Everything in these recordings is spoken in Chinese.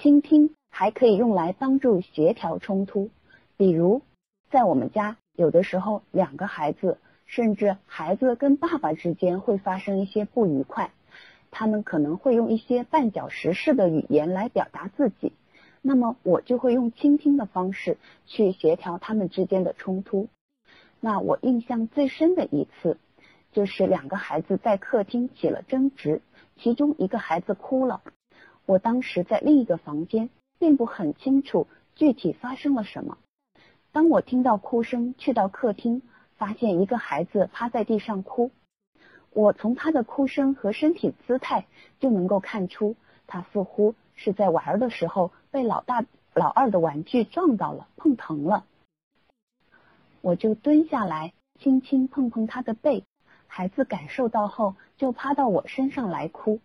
倾听还可以用来帮助协调冲突，比如在我们家，有的时候两个孩子，甚至孩子跟爸爸之间会发生一些不愉快，他们可能会用一些绊脚石式的语言来表达自己，那么我就会用倾听的方式去协调他们之间的冲突。那我印象最深的一次，就是两个孩子在客厅起了争执，其中一个孩子哭了。我当时在另一个房间，并不很清楚具体发生了什么。当我听到哭声，去到客厅，发现一个孩子趴在地上哭。我从他的哭声和身体姿态就能够看出，他似乎是在玩的时候被老大、老二的玩具撞到了，碰疼了。我就蹲下来，轻轻碰碰他的背。孩子感受到后，就趴到我身上来哭。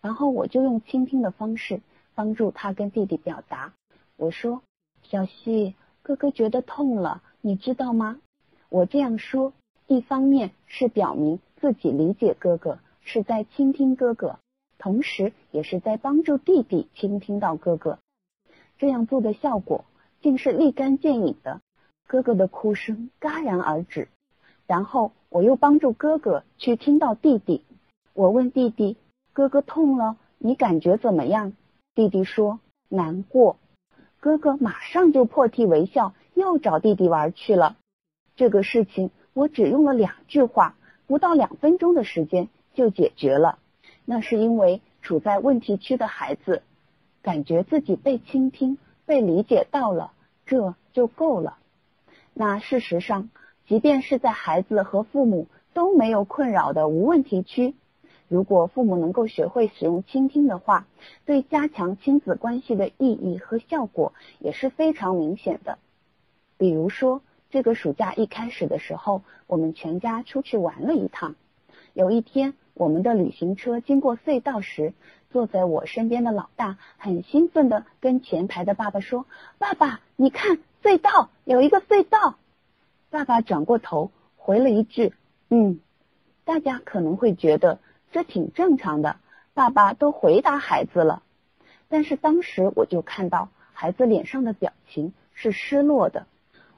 然后我就用倾听的方式帮助他跟弟弟表达。我说：“小希，哥哥觉得痛了，你知道吗？”我这样说，一方面是表明自己理解哥哥，是在倾听哥哥，同时也是在帮助弟弟倾听到哥哥。这样做的效果竟是立竿见影的，哥哥的哭声戛然而止。然后我又帮助哥哥去听到弟弟。我问弟弟。哥哥痛了，你感觉怎么样？弟弟说难过。哥哥马上就破涕为笑，又找弟弟玩去了。这个事情我只用了两句话，不到两分钟的时间就解决了。那是因为处在问题区的孩子感觉自己被倾听、被理解到了，这就够了。那事实上，即便是在孩子和父母都没有困扰的无问题区。如果父母能够学会使用倾听的话，对加强亲子关系的意义和效果也是非常明显的。比如说，这个暑假一开始的时候，我们全家出去玩了一趟。有一天，我们的旅行车经过隧道时，坐在我身边的老大很兴奋的跟前排的爸爸说：“爸爸，你看隧道，有一个隧道。”爸爸转过头回了一句：“嗯。”大家可能会觉得。这挺正常的，爸爸都回答孩子了。但是当时我就看到孩子脸上的表情是失落的，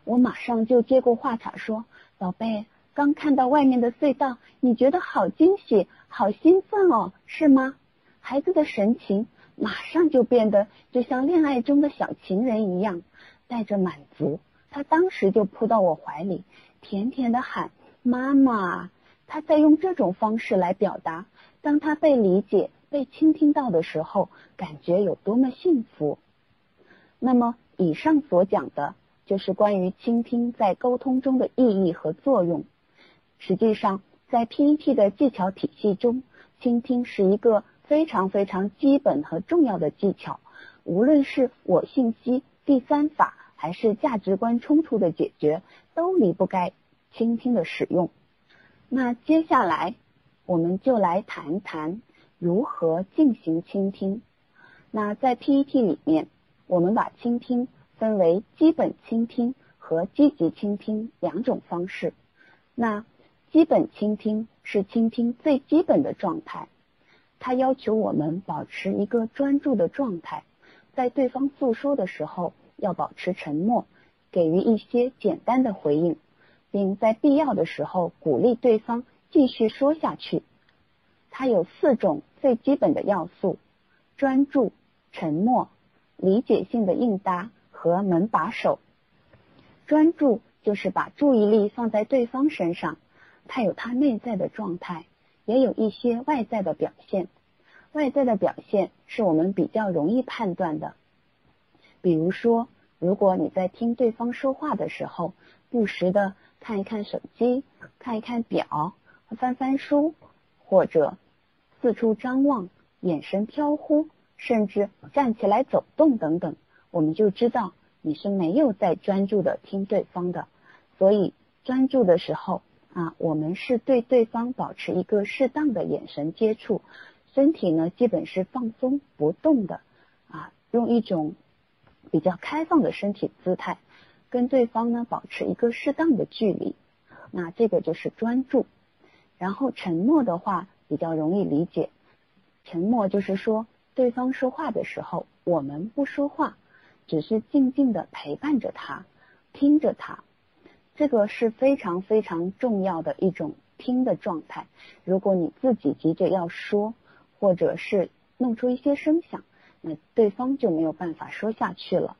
我马上就接过话茬说：“宝贝，刚看到外面的隧道，你觉得好惊喜、好兴奋哦，是吗？”孩子的神情马上就变得就像恋爱中的小情人一样，带着满足。他当时就扑到我怀里，甜甜的喊：“妈妈。”他在用这种方式来表达，当他被理解、被倾听到的时候，感觉有多么幸福。那么，以上所讲的就是关于倾听在沟通中的意义和作用。实际上，在 PET 的技巧体系中，倾听是一个非常非常基本和重要的技巧。无论是我信息、第三法，还是价值观冲突的解决，都离不开倾听的使用。那接下来，我们就来谈谈如何进行倾听。那在 PET 里面，我们把倾听分为基本倾听和积极倾听两种方式。那基本倾听是倾听最基本的状态，它要求我们保持一个专注的状态，在对方诉说的时候要保持沉默，给予一些简单的回应。并在必要的时候鼓励对方继续说下去。它有四种最基本的要素：专注、沉默、理解性的应答和门把手。专注就是把注意力放在对方身上，它有它内在的状态，也有一些外在的表现。外在的表现是我们比较容易判断的，比如说，如果你在听对方说话的时候，不时的。看一看手机，看一看表，翻翻书，或者四处张望，眼神飘忽，甚至站起来走动等等，我们就知道你是没有在专注的听对方的。所以专注的时候啊，我们是对对方保持一个适当的眼神接触，身体呢基本是放松不动的啊，用一种比较开放的身体姿态。跟对方呢保持一个适当的距离，那这个就是专注。然后沉默的话比较容易理解，沉默就是说对方说话的时候，我们不说话，只是静静的陪伴着他，听着他。这个是非常非常重要的一种听的状态。如果你自己急着要说，或者是弄出一些声响，那对方就没有办法说下去了。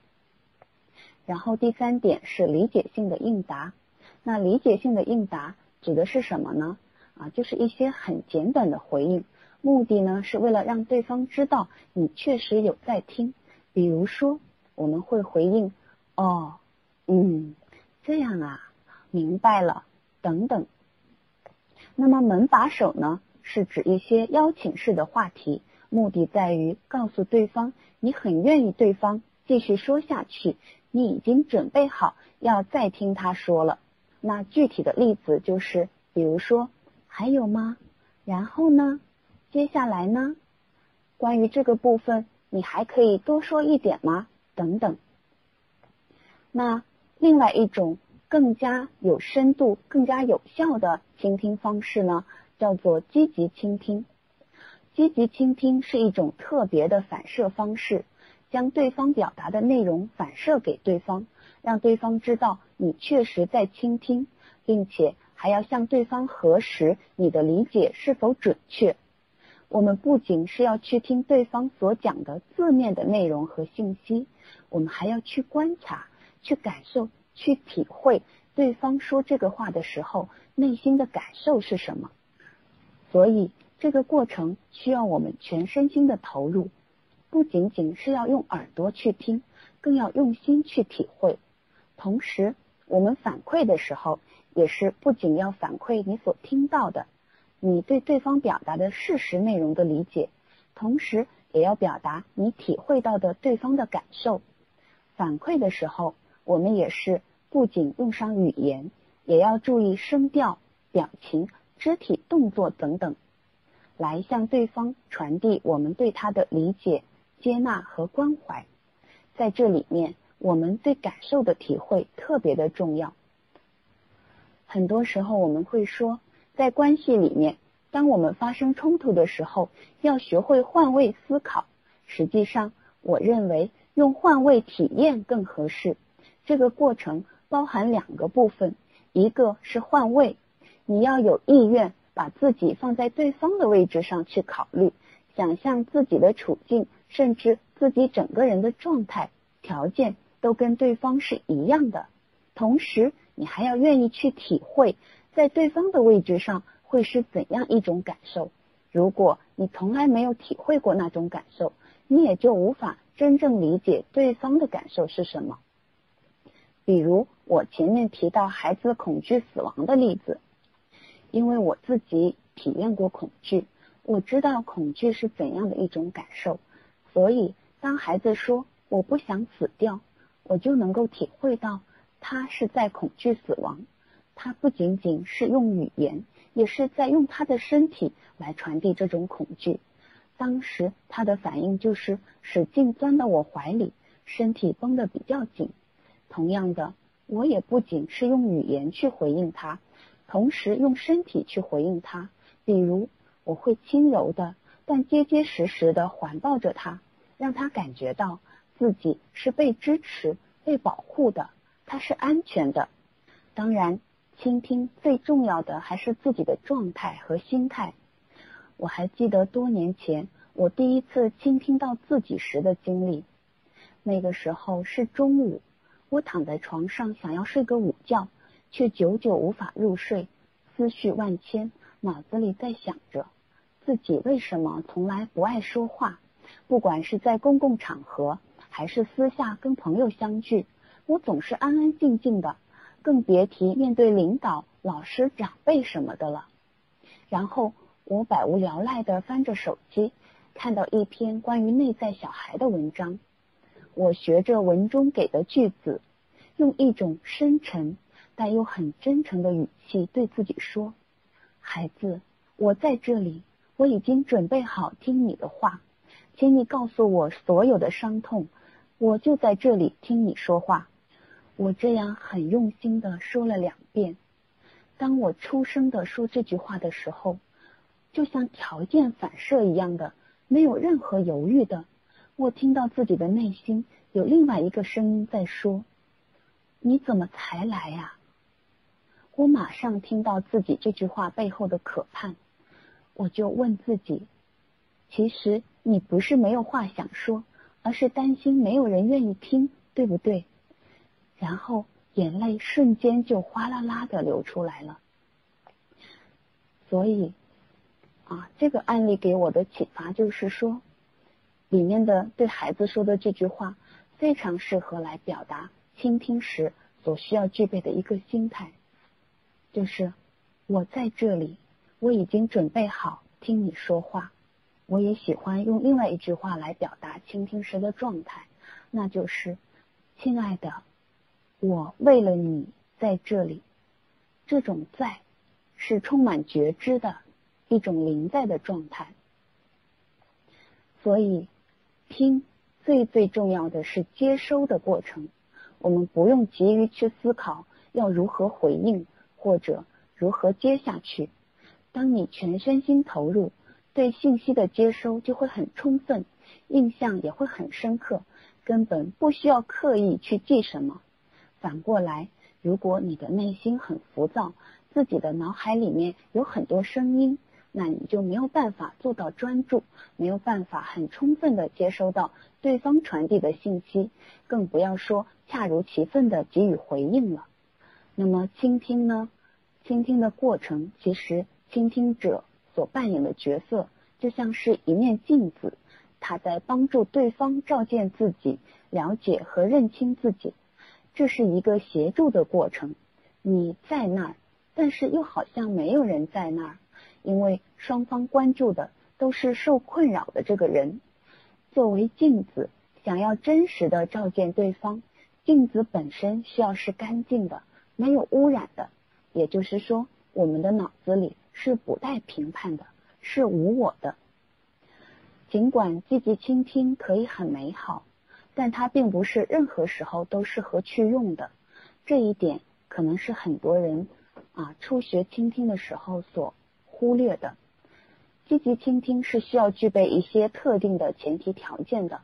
然后第三点是理解性的应答。那理解性的应答指的是什么呢？啊，就是一些很简短的回应，目的呢是为了让对方知道你确实有在听。比如说，我们会回应“哦，嗯，这样啊，明白了”等等。那么门把手呢，是指一些邀请式的话题，目的在于告诉对方你很愿意对方继续说下去。你已经准备好要再听他说了。那具体的例子就是，比如说，还有吗？然后呢？接下来呢？关于这个部分，你还可以多说一点吗？等等。那另外一种更加有深度、更加有效的倾听方式呢，叫做积极倾听。积极倾听是一种特别的反射方式。将对方表达的内容反射给对方，让对方知道你确实在倾听，并且还要向对方核实你的理解是否准确。我们不仅是要去听对方所讲的字面的内容和信息，我们还要去观察、去感受、去体会对方说这个话的时候内心的感受是什么。所以，这个过程需要我们全身心的投入。不仅仅是要用耳朵去听，更要用心去体会。同时，我们反馈的时候，也是不仅要反馈你所听到的，你对对方表达的事实内容的理解，同时也要表达你体会到的对方的感受。反馈的时候，我们也是不仅用上语言，也要注意声调、表情、肢体动作等等，来向对方传递我们对他的理解。接纳和关怀，在这里面，我们对感受的体会特别的重要。很多时候，我们会说，在关系里面，当我们发生冲突的时候，要学会换位思考。实际上，我认为用换位体验更合适。这个过程包含两个部分，一个是换位，你要有意愿把自己放在对方的位置上去考虑，想象自己的处境。甚至自己整个人的状态、条件都跟对方是一样的，同时你还要愿意去体会，在对方的位置上会是怎样一种感受。如果你从来没有体会过那种感受，你也就无法真正理解对方的感受是什么。比如我前面提到孩子恐惧死亡的例子，因为我自己体验过恐惧，我知道恐惧是怎样的一种感受。所以，当孩子说“我不想死掉”，我就能够体会到他是在恐惧死亡。他不仅仅是用语言，也是在用他的身体来传递这种恐惧。当时他的反应就是使劲钻到我怀里，身体绷得比较紧。同样的，我也不仅是用语言去回应他，同时用身体去回应他。比如，我会轻柔的。但结结实实的环抱着他，让他感觉到自己是被支持、被保护的，他是安全的。当然，倾听最重要的还是自己的状态和心态。我还记得多年前我第一次倾听到自己时的经历。那个时候是中午，我躺在床上想要睡个午觉，却久久无法入睡，思绪万千，脑子里在想着。自己为什么从来不爱说话？不管是在公共场合，还是私下跟朋友相聚，我总是安安静静的，更别提面对领导、老师、长辈什么的了。然后我百无聊赖的翻着手机，看到一篇关于内在小孩的文章。我学着文中给的句子，用一种深沉但又很真诚的语气对自己说：“孩子，我在这里。”我已经准备好听你的话，请你告诉我所有的伤痛，我就在这里听你说话。我这样很用心的说了两遍。当我出声的说这句话的时候，就像条件反射一样的没有任何犹豫的，我听到自己的内心有另外一个声音在说：“你怎么才来呀？”我马上听到自己这句话背后的可盼，我就问自己：其实你不是没有话想说，而是担心没有人愿意听，对不对？然后眼泪瞬间就哗啦啦的流出来了。所以。啊，这个案例给我的启发就是说，里面的对孩子说的这句话非常适合来表达倾听时所需要具备的一个心态，就是我在这里，我已经准备好听你说话。我也喜欢用另外一句话来表达倾听时的状态，那就是亲爱的，我为了你在这里。这种在是充满觉知的。一种临在的状态，所以听最最重要的是接收的过程。我们不用急于去思考要如何回应或者如何接下去。当你全身心投入，对信息的接收就会很充分，印象也会很深刻，根本不需要刻意去记什么。反过来，如果你的内心很浮躁，自己的脑海里面有很多声音。那你就没有办法做到专注，没有办法很充分的接收到对方传递的信息，更不要说恰如其分的给予回应了。那么倾听呢？倾听的过程，其实倾听者所扮演的角色就像是一面镜子，他在帮助对方照见自己，了解和认清自己。这是一个协助的过程。你在那儿，但是又好像没有人在那儿。因为双方关注的都是受困扰的这个人，作为镜子，想要真实的照见对方，镜子本身需要是干净的，没有污染的。也就是说，我们的脑子里是不带评判的，是无我的。尽管积极倾听可以很美好，但它并不是任何时候都适合去用的。这一点可能是很多人啊初学倾听的时候所。忽略的积极倾听是需要具备一些特定的前提条件的。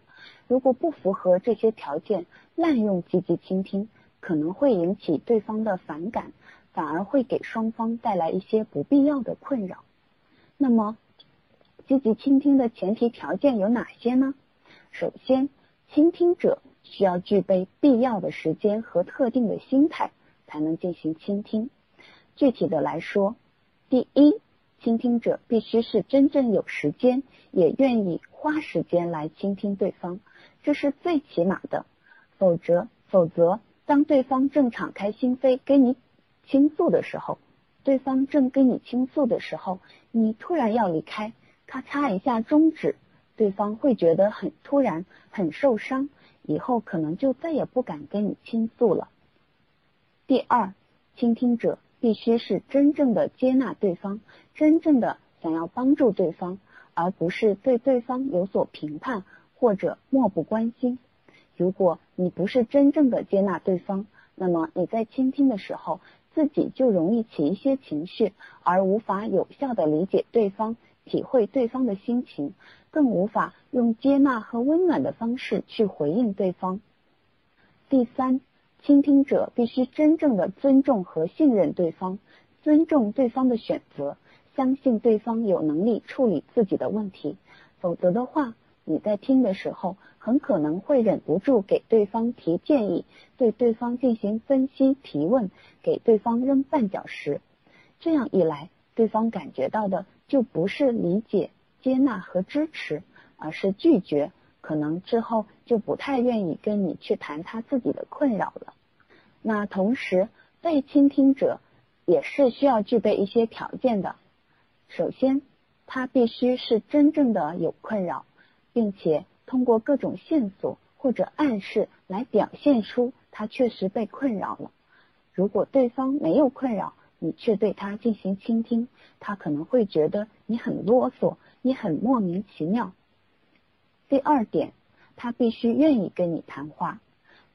如果不符合这些条件，滥用积极倾听可能会引起对方的反感，反而会给双方带来一些不必要的困扰。那么，积极倾听的前提条件有哪些呢？首先，倾听者需要具备必要的时间和特定的心态，才能进行倾听。具体的来说，第一。倾听者必须是真正有时间，也愿意花时间来倾听对方，这是最起码的。否则，否则，当对方正敞开心扉跟你倾诉的时候，对方正跟你倾诉的时候，你突然要离开，咔嚓一下终止，对方会觉得很突然，很受伤，以后可能就再也不敢跟你倾诉了。第二，倾听者。必须是真正的接纳对方，真正的想要帮助对方，而不是对对方有所评判或者漠不关心。如果你不是真正的接纳对方，那么你在倾听的时候，自己就容易起一些情绪，而无法有效的理解对方，体会对方的心情，更无法用接纳和温暖的方式去回应对方。第三。倾听者必须真正的尊重和信任对方，尊重对方的选择，相信对方有能力处理自己的问题。否则的话，你在听的时候，很可能会忍不住给对方提建议，对对方进行分析提问，给对方扔绊脚石。这样一来，对方感觉到的就不是理解、接纳和支持，而是拒绝。可能之后就不太愿意跟你去谈他自己的困扰了。那同时，被倾听者也是需要具备一些条件的。首先，他必须是真正的有困扰，并且通过各种线索或者暗示来表现出他确实被困扰了。如果对方没有困扰，你却对他进行倾听，他可能会觉得你很啰嗦，你很莫名其妙。第二点，他必须愿意跟你谈话。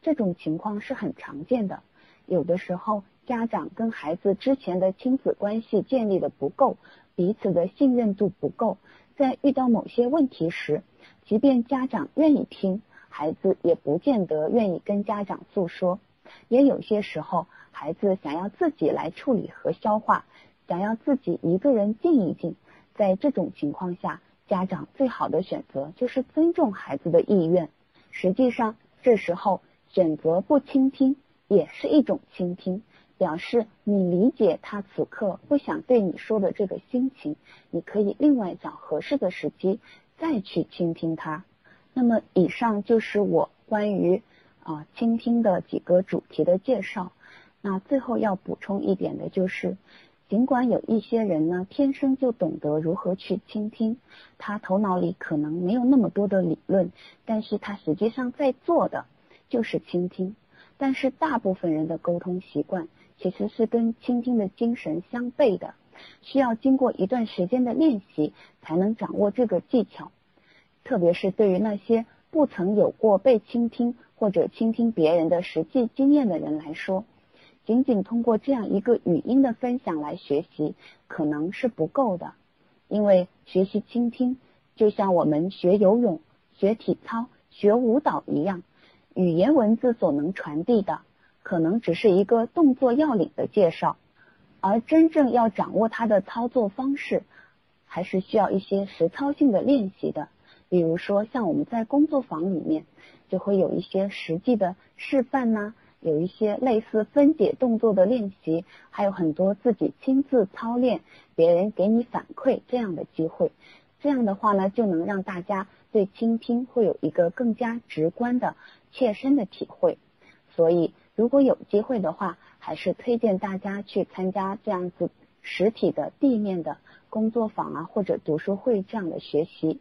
这种情况是很常见的。有的时候，家长跟孩子之前的亲子关系建立的不够，彼此的信任度不够，在遇到某些问题时，即便家长愿意听，孩子也不见得愿意跟家长诉说。也有些时候，孩子想要自己来处理和消化，想要自己一个人静一静。在这种情况下，家长最好的选择就是尊重孩子的意愿。实际上，这时候选择不倾听也是一种倾听，表示你理解他此刻不想对你说的这个心情。你可以另外找合适的时机再去倾听他。那么，以上就是我关于啊倾听的几个主题的介绍。那最后要补充一点的就是。尽管有一些人呢，天生就懂得如何去倾听，他头脑里可能没有那么多的理论，但是他实际上在做的就是倾听。但是大部分人的沟通习惯其实是跟倾听的精神相悖的，需要经过一段时间的练习才能掌握这个技巧。特别是对于那些不曾有过被倾听或者倾听别人的实际经验的人来说。仅仅通过这样一个语音的分享来学习，可能是不够的，因为学习倾听就像我们学游泳、学体操、学舞蹈一样，语言文字所能传递的，可能只是一个动作要领的介绍，而真正要掌握它的操作方式，还是需要一些实操性的练习的。比如说，像我们在工作坊里面，就会有一些实际的示范呐。有一些类似分解动作的练习，还有很多自己亲自操练，别人给你反馈这样的机会。这样的话呢，就能让大家对倾听会有一个更加直观的、切身的体会。所以，如果有机会的话，还是推荐大家去参加这样子实体的地面的工作坊啊，或者读书会这样的学习。